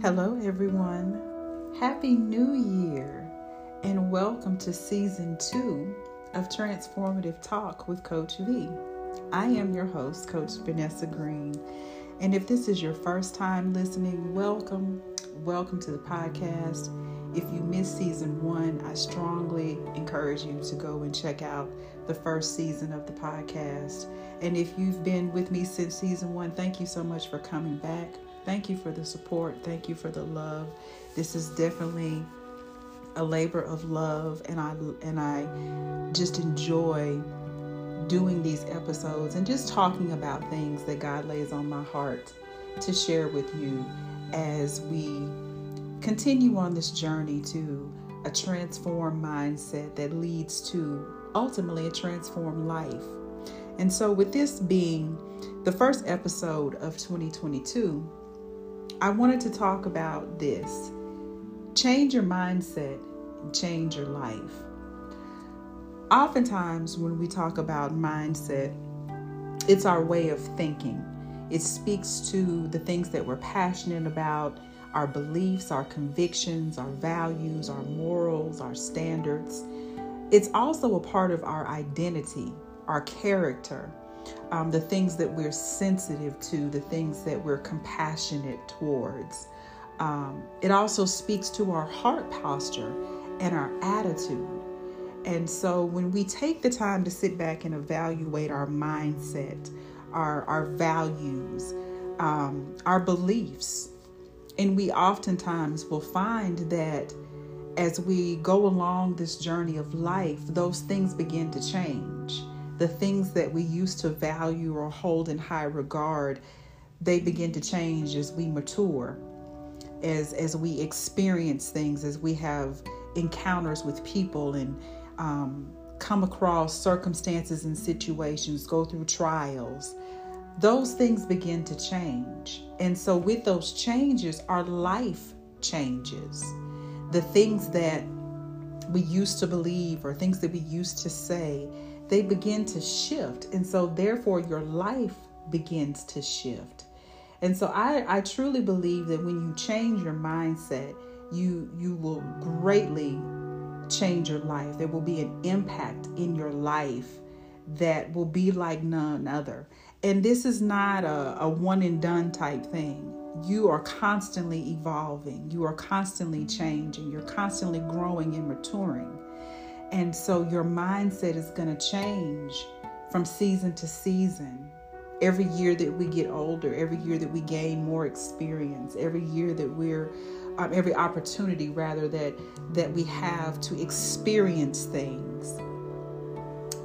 Hello, everyone. Happy New Year, and welcome to season two of Transformative Talk with Coach V. I am your host, Coach Vanessa Green. And if this is your first time listening, welcome. Welcome to the podcast. If you missed season one, I strongly encourage you to go and check out the first season of the podcast. And if you've been with me since season one, thank you so much for coming back. Thank you for the support. Thank you for the love. This is definitely a labor of love and I and I just enjoy doing these episodes and just talking about things that God lays on my heart to share with you as we continue on this journey to a transformed mindset that leads to ultimately a transformed life. And so, with this being the first episode of 2022, I wanted to talk about this change your mindset, change your life. Oftentimes, when we talk about mindset, it's our way of thinking. It speaks to the things that we're passionate about, our beliefs, our convictions, our values, our morals, our standards. It's also a part of our identity, our character, um, the things that we're sensitive to, the things that we're compassionate towards. Um, it also speaks to our heart posture and our attitude. And so when we take the time to sit back and evaluate our mindset, our, our values, um, our beliefs, and we oftentimes will find that as we go along this journey of life, those things begin to change the things that we used to value or hold in high regard, they begin to change as we mature, as as we experience things, as we have encounters with people and um, come across circumstances and situations, go through trials. Those things begin to change. And so, with those changes, our life changes. The things that we used to believe or things that we used to say they begin to shift. And so, therefore, your life begins to shift. And so, I, I truly believe that when you change your mindset, you you will greatly change your life. There will be an impact in your life that will be like none other. And this is not a, a one and done type thing. You are constantly evolving, you are constantly changing, you're constantly growing and maturing. And so your mindset is going to change from season to season. Every year that we get older, every year that we gain more experience, every year that we're um, every opportunity rather that that we have to experience things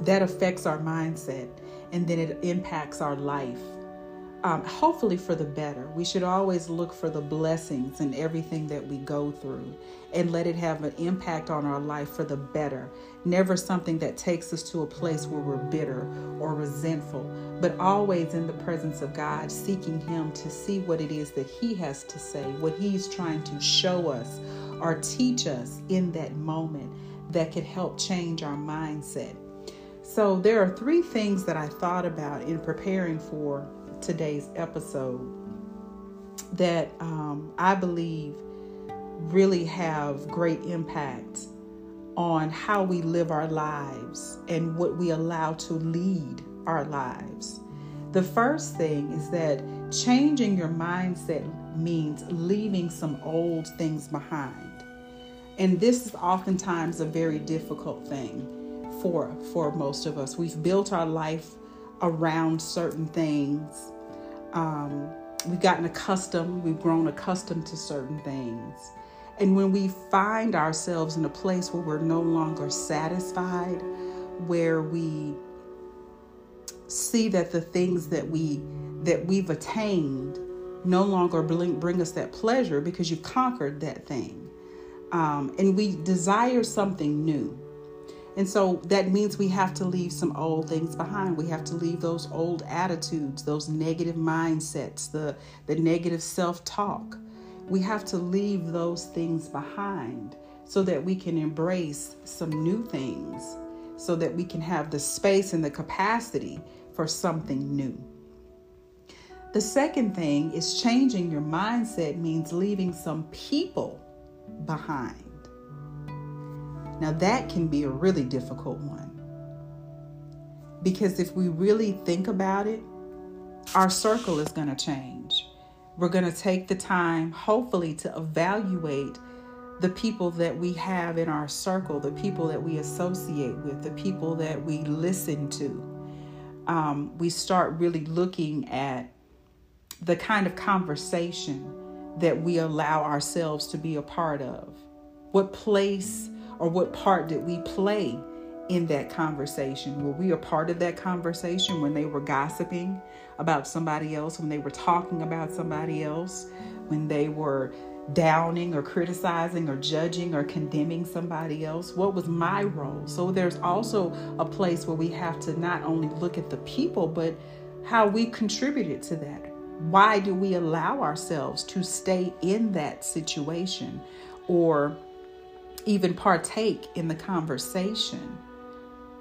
that affects our mindset and then it impacts our life um, hopefully for the better. We should always look for the blessings in everything that we go through and let it have an impact on our life for the better. Never something that takes us to a place where we're bitter or resentful, but always in the presence of God, seeking Him to see what it is that He has to say, what He's trying to show us or teach us in that moment that could help change our mindset. So, there are three things that I thought about in preparing for today's episode that um, I believe really have great impact on how we live our lives and what we allow to lead our lives. The first thing is that changing your mindset means leaving some old things behind. And this is oftentimes a very difficult thing for for most of us. We've built our life around certain things um, we've gotten accustomed, we've grown accustomed to certain things. And when we find ourselves in a place where we're no longer satisfied, where we see that the things that we that we've attained no longer bring, bring us that pleasure because you've conquered that thing, um, and we desire something new. And so that means we have to leave some old things behind. We have to leave those old attitudes, those negative mindsets, the, the negative self talk. We have to leave those things behind so that we can embrace some new things, so that we can have the space and the capacity for something new. The second thing is changing your mindset means leaving some people behind. Now, that can be a really difficult one. Because if we really think about it, our circle is going to change. We're going to take the time, hopefully, to evaluate the people that we have in our circle, the people that we associate with, the people that we listen to. Um, we start really looking at the kind of conversation that we allow ourselves to be a part of. What place or what part did we play in that conversation? Were we a part of that conversation when they were gossiping about somebody else, when they were talking about somebody else, when they were downing or criticizing or judging or condemning somebody else? What was my role? So there's also a place where we have to not only look at the people, but how we contributed to that. Why do we allow ourselves to stay in that situation or even partake in the conversation?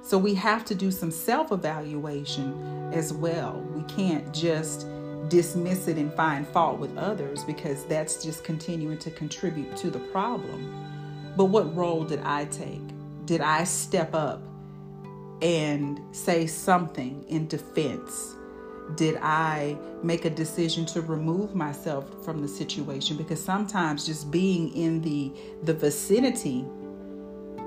So we have to do some self evaluation as well. We can't just dismiss it and find fault with others because that's just continuing to contribute to the problem. But what role did I take? Did I step up and say something in defense? Did I make a decision to remove myself from the situation? Because sometimes just being in the the vicinity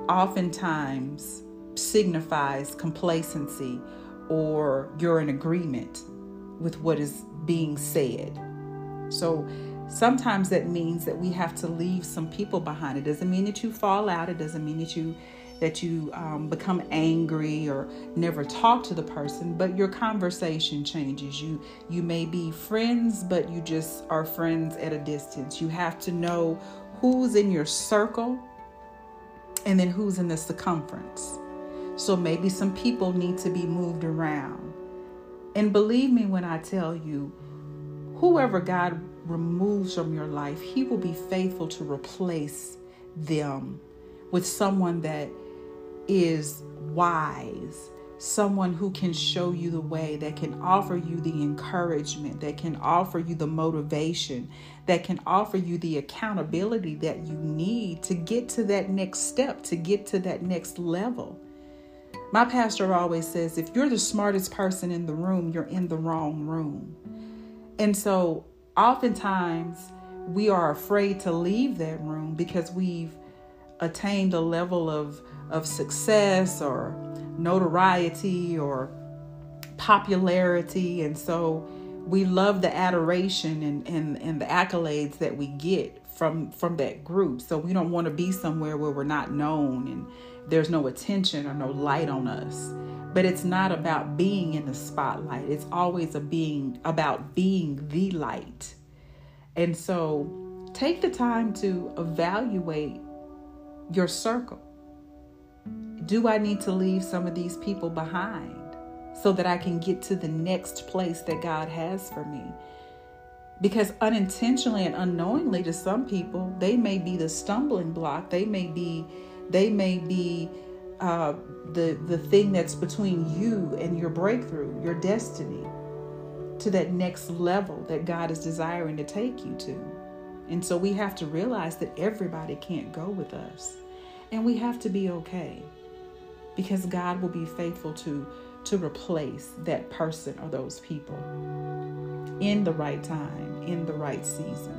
oftentimes signifies complacency or you're in agreement with what is being said. So sometimes that means that we have to leave some people behind. It doesn't mean that you fall out. It doesn't mean that you that you um, become angry or never talk to the person but your conversation changes. You you may be friends but you just are friends at a distance. You have to know who's in your circle and then who's in the circumference. So maybe some people need to be moved around. And believe me when I tell you, whoever God removes from your life, He will be faithful to replace them with someone that is wise, someone who can show you the way, that can offer you the encouragement, that can offer you the motivation, that can offer you the accountability that you need to get to that next step, to get to that next level. My pastor always says if you're the smartest person in the room, you're in the wrong room. And so oftentimes we are afraid to leave that room because we've attained a level of, of success or notoriety or popularity. And so we love the adoration and, and, and the accolades that we get from from that group. So we don't want to be somewhere where we're not known and there's no attention or no light on us. But it's not about being in the spotlight. It's always a being about being the light. And so take the time to evaluate your circle. Do I need to leave some of these people behind so that I can get to the next place that God has for me? Because unintentionally and unknowingly to some people, they may be the stumbling block. They may be they may be uh, the the thing that's between you and your breakthrough, your destiny, to that next level that God is desiring to take you to. And so we have to realize that everybody can't go with us, and we have to be okay, because God will be faithful to to replace that person or those people in the right time, in the right season.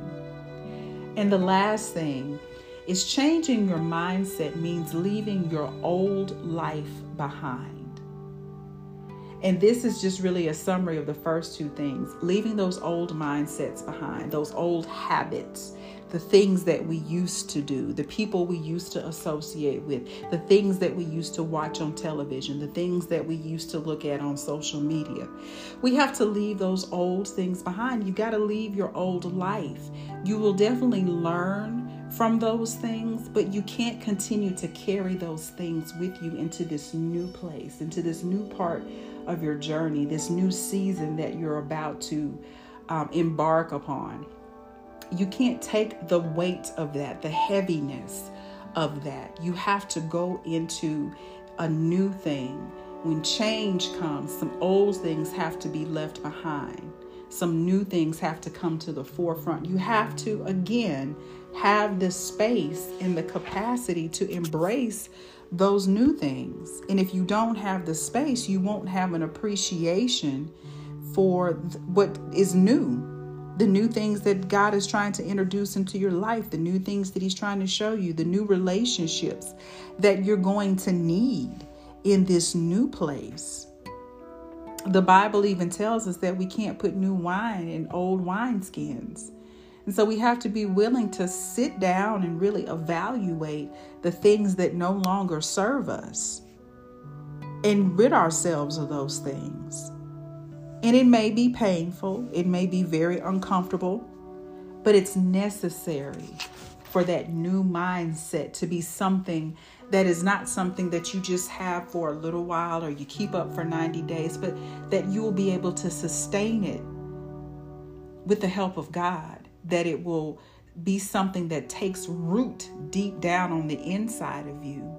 And the last thing is changing your mindset means leaving your old life behind. And this is just really a summary of the first two things leaving those old mindsets behind, those old habits, the things that we used to do, the people we used to associate with, the things that we used to watch on television, the things that we used to look at on social media. We have to leave those old things behind. You got to leave your old life. You will definitely learn from those things, but you can't continue to carry those things with you into this new place, into this new part of your journey, this new season that you're about to um, embark upon. You can't take the weight of that, the heaviness of that. You have to go into a new thing. When change comes, some old things have to be left behind. some new things have to come to the forefront. You have to, again, have the space and the capacity to embrace those new things. And if you don't have the space, you won't have an appreciation for what is new. The new things that God is trying to introduce into your life, the new things that He's trying to show you, the new relationships that you're going to need in this new place. The Bible even tells us that we can't put new wine in old wineskins. And so we have to be willing to sit down and really evaluate the things that no longer serve us and rid ourselves of those things. And it may be painful, it may be very uncomfortable, but it's necessary for that new mindset to be something that is not something that you just have for a little while or you keep up for 90 days, but that you will be able to sustain it with the help of God, that it will be something that takes root deep down on the inside of you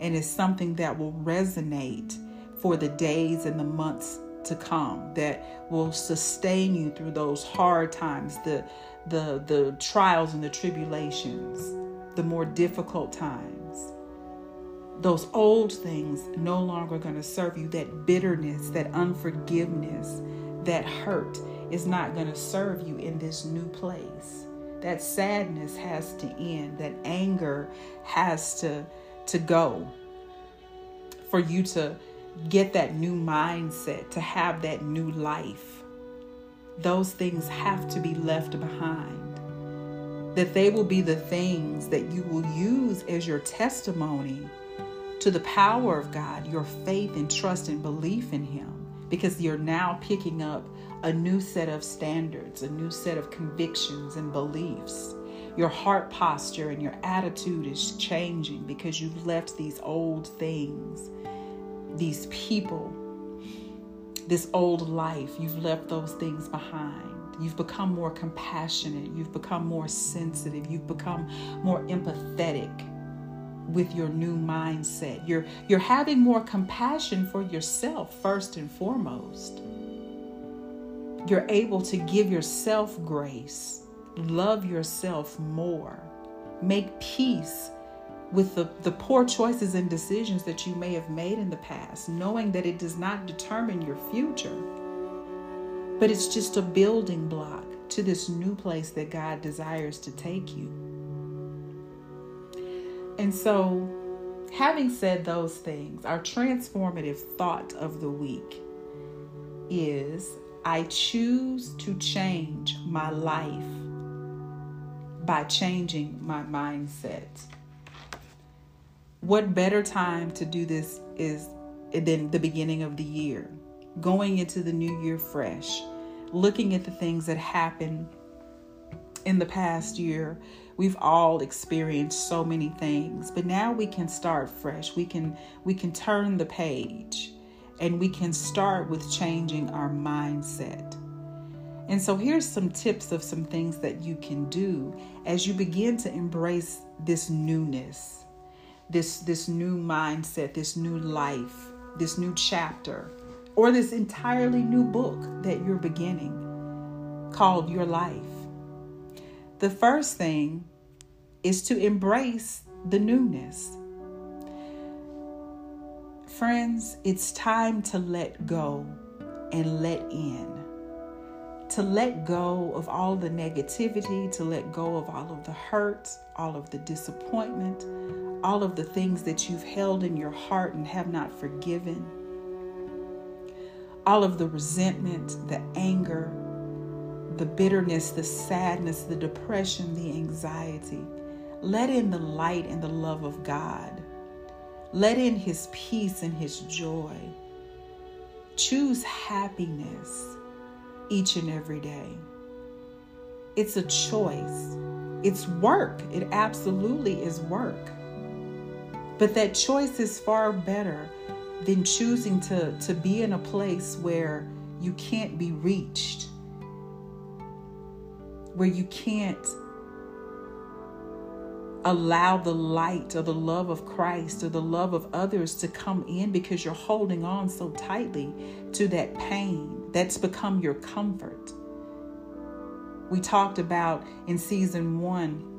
and is something that will resonate for the days and the months to come that will sustain you through those hard times the the the trials and the tribulations the more difficult times. Those old things no longer going to serve you. That bitterness that unforgiveness that hurt is not going to serve you in this new place. That sadness has to end. That anger has to to go for you to get that new mindset to have that new life. Those things have to be left behind. That they will be the things that you will use as your testimony to the power of God, your faith and trust and belief in Him, because you're now picking up a new set of standards, a new set of convictions and beliefs. Your heart posture and your attitude is changing because you've left these old things, these people, this old life. You've left those things behind. You've become more compassionate. You've become more sensitive. You've become more empathetic with your new mindset. You're you're having more compassion for yourself first and foremost. You're able to give yourself grace, love yourself more, make peace with the, the poor choices and decisions that you may have made in the past, knowing that it does not determine your future, but it's just a building block to this new place that God desires to take you. And so, having said those things, our transformative thought of the week is I choose to change my life by changing my mindset. What better time to do this is than the beginning of the year, going into the new year fresh, looking at the things that happened in the past year. We've all experienced so many things but now we can start fresh. We can we can turn the page and we can start with changing our mindset. And so here's some tips of some things that you can do as you begin to embrace this newness this this new mindset this new life this new chapter or this entirely new book that you're beginning called your life the first thing is to embrace the newness. Friends, it's time to let go and let in. To let go of all the negativity, to let go of all of the hurt, all of the disappointment, all of the things that you've held in your heart and have not forgiven, all of the resentment, the anger, the bitterness, the sadness, the depression, the anxiety. Let in the light and the love of God. Let in His peace and His joy. Choose happiness each and every day. It's a choice, it's work. It absolutely is work. But that choice is far better than choosing to, to be in a place where you can't be reached, where you can't allow the light or the love of Christ or the love of others to come in because you're holding on so tightly to that pain that's become your comfort. We talked about in season one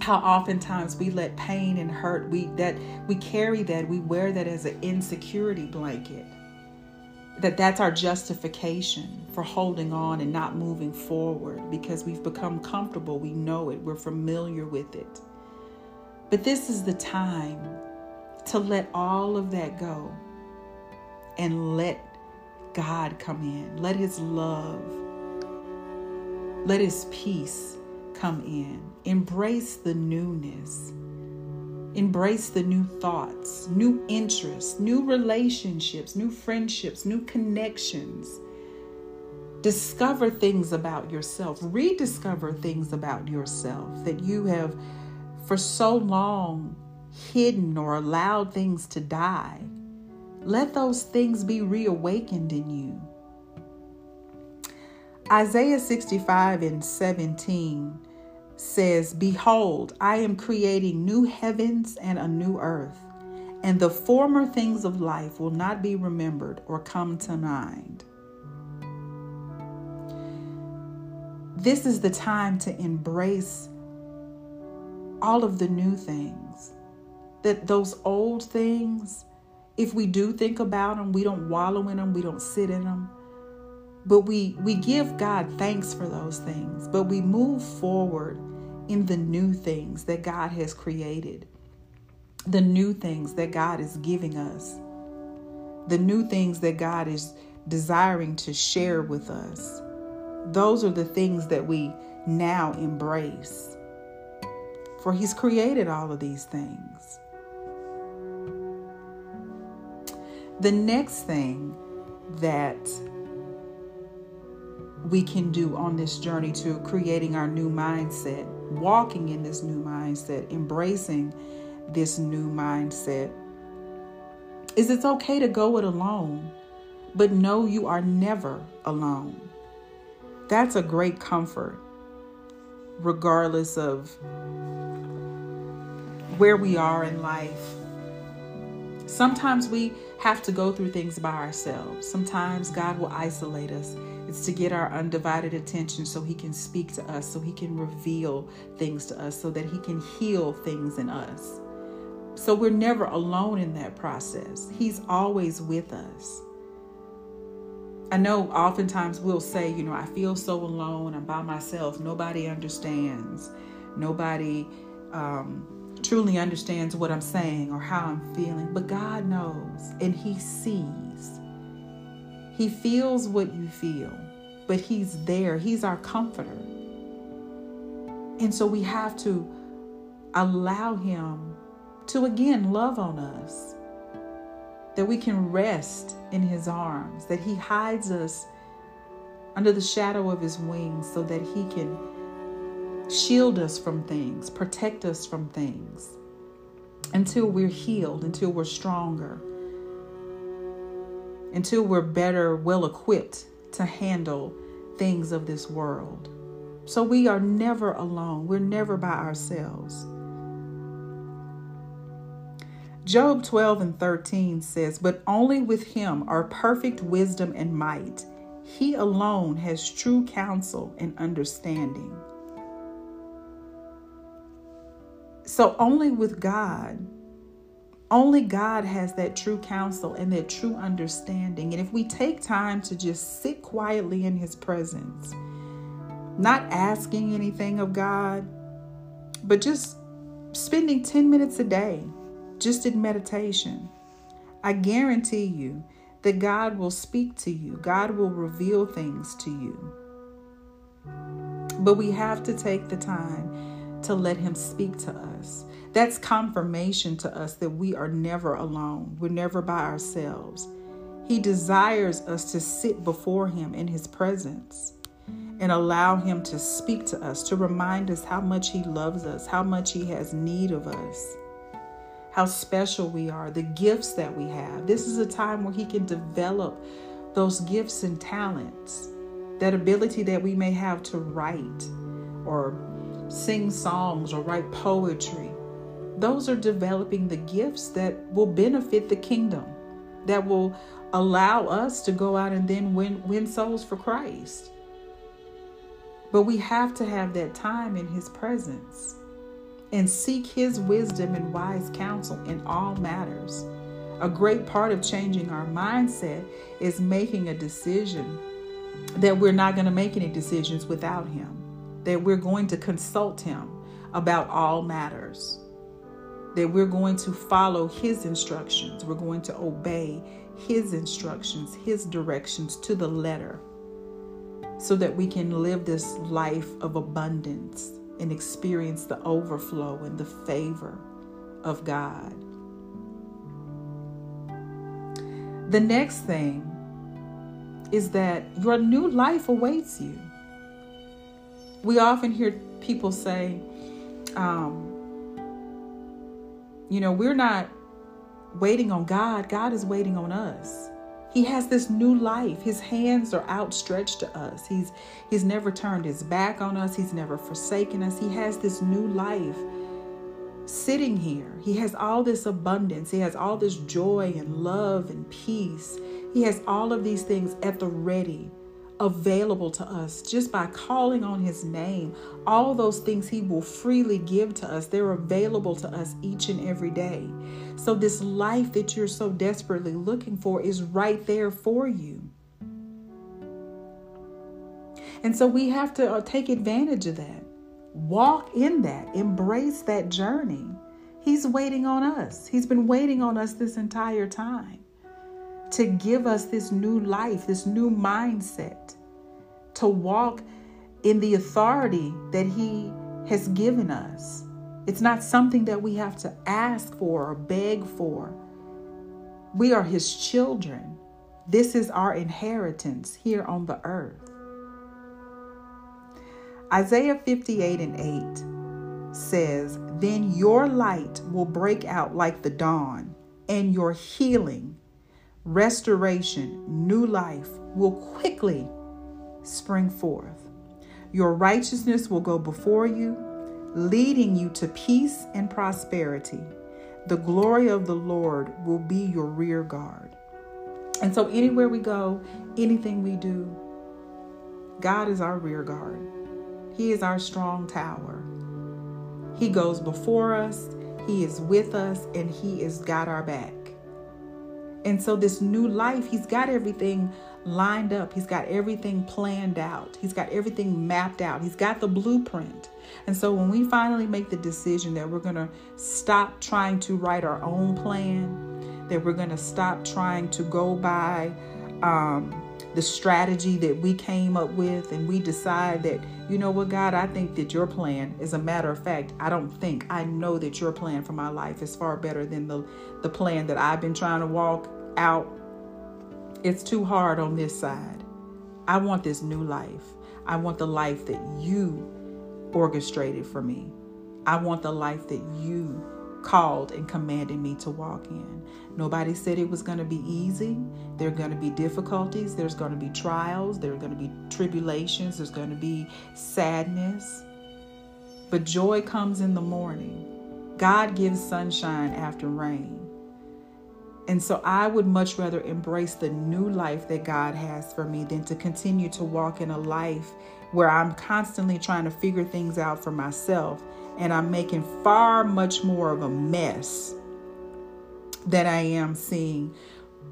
how oftentimes we let pain and hurt we that we carry that we wear that as an insecurity blanket that that's our justification for holding on and not moving forward because we've become comfortable we know it we're familiar with it but this is the time to let all of that go and let God come in let his love let his peace come in. Embrace the newness. Embrace the new thoughts, new interests, new relationships, new friendships, new connections. Discover things about yourself, rediscover things about yourself that you have for so long hidden or allowed things to die. Let those things be reawakened in you. Isaiah 65 and 17 says, Behold, I am creating new heavens and a new earth, and the former things of life will not be remembered or come to mind. This is the time to embrace all of the new things. That those old things, if we do think about them, we don't wallow in them, we don't sit in them but we we give God thanks for those things but we move forward in the new things that God has created, the new things that God is giving us, the new things that God is desiring to share with us. Those are the things that we now embrace. For He's created all of these things. The next thing that we can do on this journey to creating our new mindset, walking in this new mindset, embracing this new mindset, is it's okay to go it alone, but know you are never alone. That's a great comfort, regardless of where we are in life. Sometimes we have to go through things by ourselves. Sometimes God will isolate us it's to get our undivided attention so He can speak to us, so He can reveal things to us, so that He can heal things in us. So we're never alone in that process. He's always with us. I know oftentimes we'll say, you know, I feel so alone. I'm by myself. Nobody understands. Nobody um, truly understands what I'm saying or how I'm feeling. But God knows and He sees. He feels what you feel, but He's there. He's our comforter. And so we have to allow Him to again love on us, that we can rest in His arms, that He hides us under the shadow of His wings so that He can shield us from things, protect us from things until we're healed, until we're stronger until we're better, well equipped to handle things of this world. So we are never alone, we're never by ourselves. Job 12 and 13 says, But only with him are perfect wisdom and might. He alone has true counsel and understanding. So, only with God only God has that true counsel and that true understanding. And if we take time to just sit quietly in His presence, not asking anything of God, but just spending 10 minutes a day just in meditation, I guarantee you that God will speak to you, God will reveal things to you. But we have to take the time to let Him speak to us. That's confirmation to us that we are never alone, we're never by ourselves. He desires us to sit before Him in His presence and allow Him to speak to us, to remind us how much He loves us, how much He has need of us, how special we are, the gifts that we have. This is a time where He can develop those gifts and talents, that ability that we may have to write or sing songs or write poetry those are developing the gifts that will benefit the kingdom, that will allow us to go out and then win, win souls for Christ. But we have to have that time in His presence and seek His wisdom and wise counsel in all matters. A great part of changing our mindset is making a decision that we're not going to make any decisions without Him, that we're going to consult Him about all matters, that we're going to follow His instructions, we're going to obey His instructions, His directions to the letter, so that we can live this life of abundance and experience the overflow and the favor of God. The next thing is that your new life awaits you. We often hear people say, um, you know, we're not waiting on God, God is waiting on us. He has this new life. His hands are outstretched to us. He's he's never turned his back on us. He's never forsaken us. He has this new life sitting here. He has all this abundance. He has all this joy and love and peace. He has all of these things at the ready available to us just by calling on his name. All those things he will freely give to us, they're available to us each and every day. So, this life that you're so desperately looking for is right there for you. And so, we have to uh, take advantage of that. Walk in that, embrace that journey. He's waiting on us. He's been waiting on us this entire time to give us this new life, this new mindset, to walk in the authority that He has given us. It's not something that we have to ask for or beg for. We are His children. This is our inheritance here on the earth. Isaiah 58 and 8 says, Then your light will break out like the dawn, and your healing restoration, new life will quickly spring forth. Your righteousness will go before you, leading you to peace and prosperity. The glory of the Lord will be your rear guard. And so, anywhere we go, anything we do, God is our rear guard. He is our strong tower. He goes before us, He is with us, and He has got our back. And so, this new life, he's got everything lined up. He's got everything planned out. He's got everything mapped out. He's got the blueprint. And so, when we finally make the decision that we're going to stop trying to write our own plan, that we're going to stop trying to go by um, the strategy that we came up with, and we decide that, you know what, God, I think that your plan, as a matter of fact, I don't think, I know that your plan for my life is far better than the, the plan that I've been trying to walk out. It's too hard on this side. I want this new life. I want the life that you orchestrated for me. I want the life that you called and commanded me to walk in. Nobody said it was going to be easy. There are going to be difficulties. There's going to be trials. There are going to be tribulations. There's going to be sadness. But joy comes in the morning. God gives sunshine after rain. And so I would much rather embrace the new life that God has for me than to continue to walk in a life where I'm constantly trying to figure things out for myself and I'm making far much more of a mess than I am seeing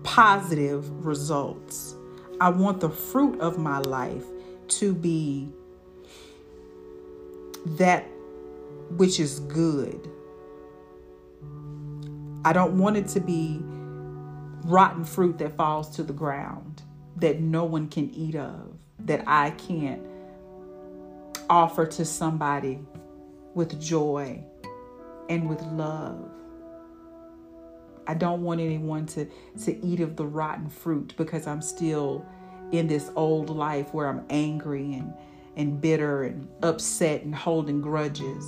positive results. I want the fruit of my life to be that which is good. I don't want it to be rotten fruit that falls to the ground that no one can eat of, that I can't offer to somebody with joy and with love. I don't want anyone to, to eat of the rotten fruit because I'm still in this old life where I'm angry and, and bitter and upset and holding grudges.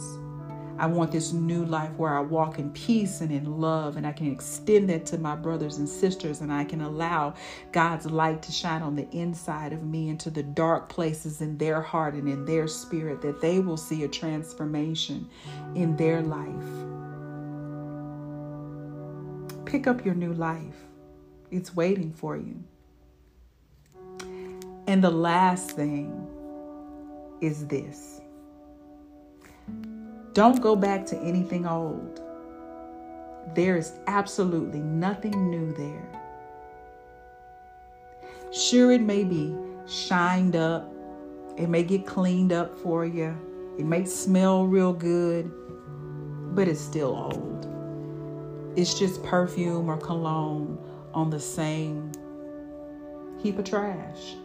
I want this new life where I walk in peace and in love, and I can extend that to my brothers and sisters, and I can allow God's light to shine on the inside of me into the dark places in their heart and in their spirit, that they will see a transformation in their life. Pick up your new life, it's waiting for you. And the last thing is this don't go back to anything old. There is absolutely nothing new there. Sure, it may be shined up, it may get cleaned up for you, it may smell real good, but it's still old. It's just perfume or cologne on the same heap of trash.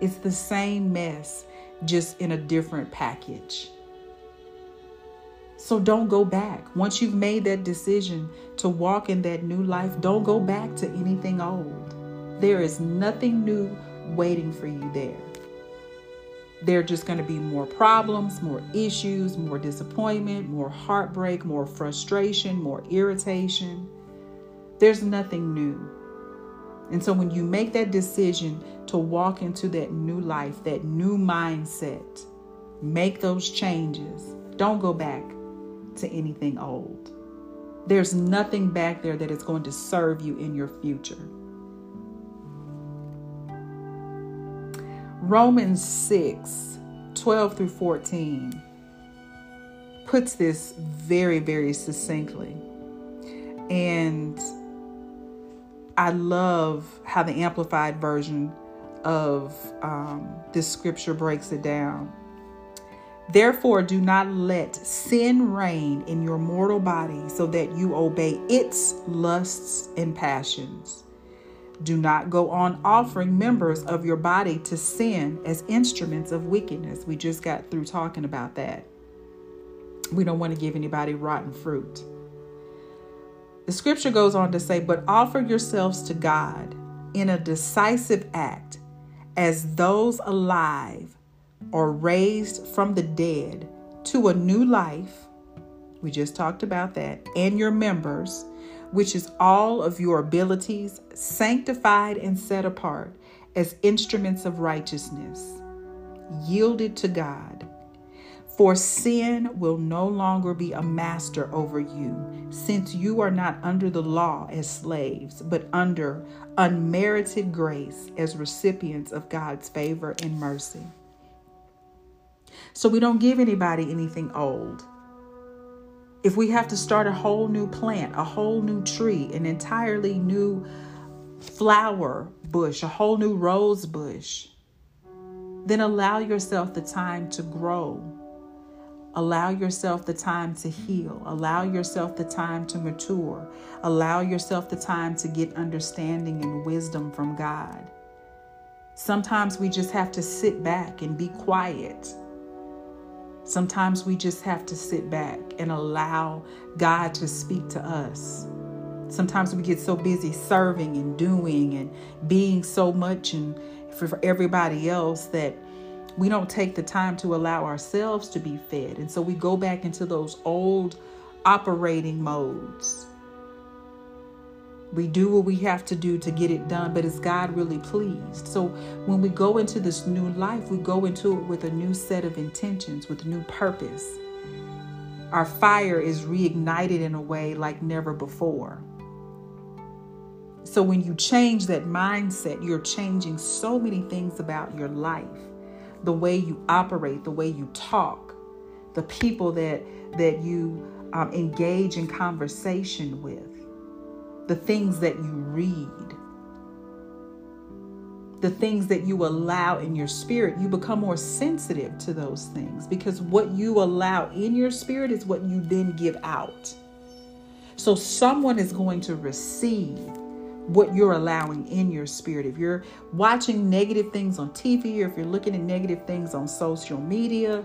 It's the same mess, just in a different package. So don't go back. Once you've made that decision to walk in that new life, don't go back to anything old. There is nothing new waiting for you there. There are just going to be more problems, more issues, more disappointment, more heartbreak, more frustration, more irritation. There's nothing new. And so when you make that decision to walk into that new life, that new mindset, make those changes. Don't go back to anything old. There's nothing back there that is going to serve you in your future. Romans 6 12 through 14 puts this very, very succinctly. And I love how the Amplified version of um, this scripture breaks it down. Therefore, do not let sin reign in your mortal body so that you obey its lusts and passions. Do not go on offering members of your body to sin as instruments of wickedness. We just got through talking about that. We don't want to give anybody rotten fruit. The scripture goes on to say, But offer yourselves to God in a decisive act as those alive or raised from the dead to a new life, we just talked about that, and your members, which is all of your abilities, sanctified and set apart as instruments of righteousness, yielded to God. For sin will no longer be a master over you, since you are not under the law as slaves, but under unmerited grace as recipients of God's favor and mercy. So we don't give anybody anything old. If we have to start a whole new plant, a whole new tree, an entirely new flower bush, a whole new rose bush, then allow yourself the time to grow. Allow yourself the time to heal. Allow yourself the time to mature. Allow yourself the time to get understanding and wisdom from God. Sometimes we just have to sit back and be quiet Sometimes we just have to sit back and allow God to speak to us. Sometimes we get so busy serving and doing and being so much and for everybody else that we don't take the time to allow ourselves to be fed. And so we go back into those old operating modes. We do what we have to do to get it done, but is God really pleased? So when we go into this new life, we go into it with a new set of intentions, with new purpose. Our fire is reignited in a way like never before. So when you change that mindset, you're changing so many things about your life. The way you operate, the way you talk, the people that that you um, engage in conversation with the things that you read, the things that you allow in your spirit, you become more sensitive to those things because what you allow in your spirit is what you then give out. So someone is going to receive what you're allowing in your spirit. If you're watching negative things on TV or if you're looking at negative things on social media,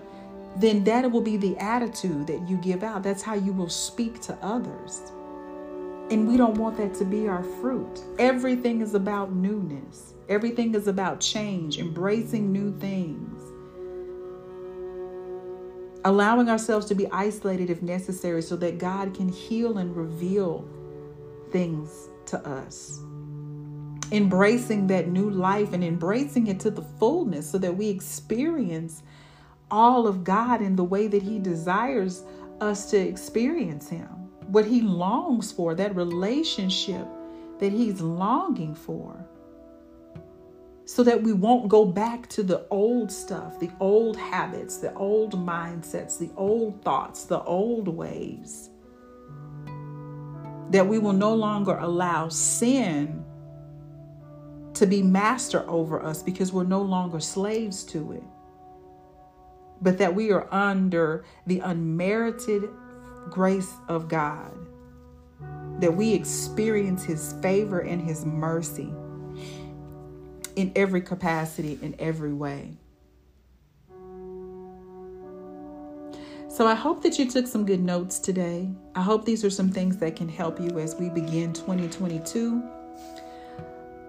then that will be the attitude that you give out. That's how you will speak to others. And we don't want that to be our fruit. Everything is about newness, everything is about change, embracing new things. Allowing ourselves to be isolated if necessary so that God can heal and reveal things to us. Embracing that new life and embracing it to the fullness so that we experience all of God in the way that He desires us to experience Him what he longs for, that relationship that he's longing for. so that we won't go back to the old stuff, the old habits, the old mindsets, the old thoughts, the old ways. That we will no longer allow sin to be master over us because we're no longer slaves to it. But that we are under the unmerited grace of God. That we experience His favor and His mercy in every capacity, in every way. So I hope that you took some good notes today. I hope these are some things that can help you as we begin 2022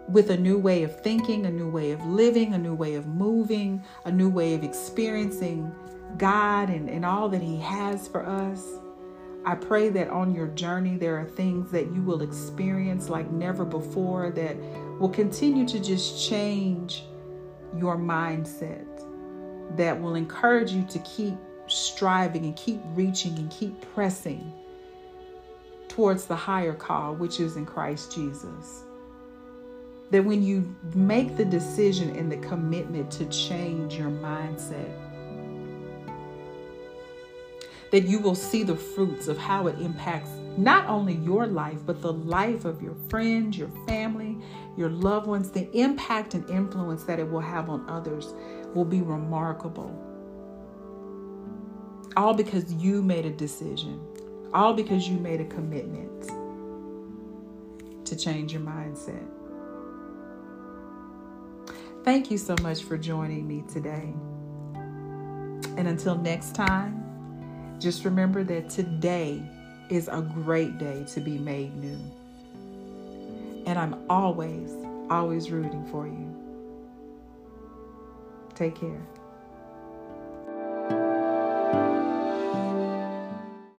with a new way of thinking, a new way of living, a new way of moving, a new way of experiencing God and, and all that He has for us. I pray that on your journey, there are things that you will experience like never before that will continue to just change your mindset, that will encourage you to keep striving and keep reaching and keep pressing towards the higher call, which is in Christ Jesus. That when you make the decision and the commitment to change your mindset, that you will see the fruits of how it impacts not only your life, but the life of your friends, your family, your loved ones. The impact and influence that it will have on others will be remarkable. All because you made a decision, all because you made a commitment to change your mindset. Thank you so much for joining me today. And until next time, just remember that today is a great day to be made new. And I'm always, always rooting for you. Take care.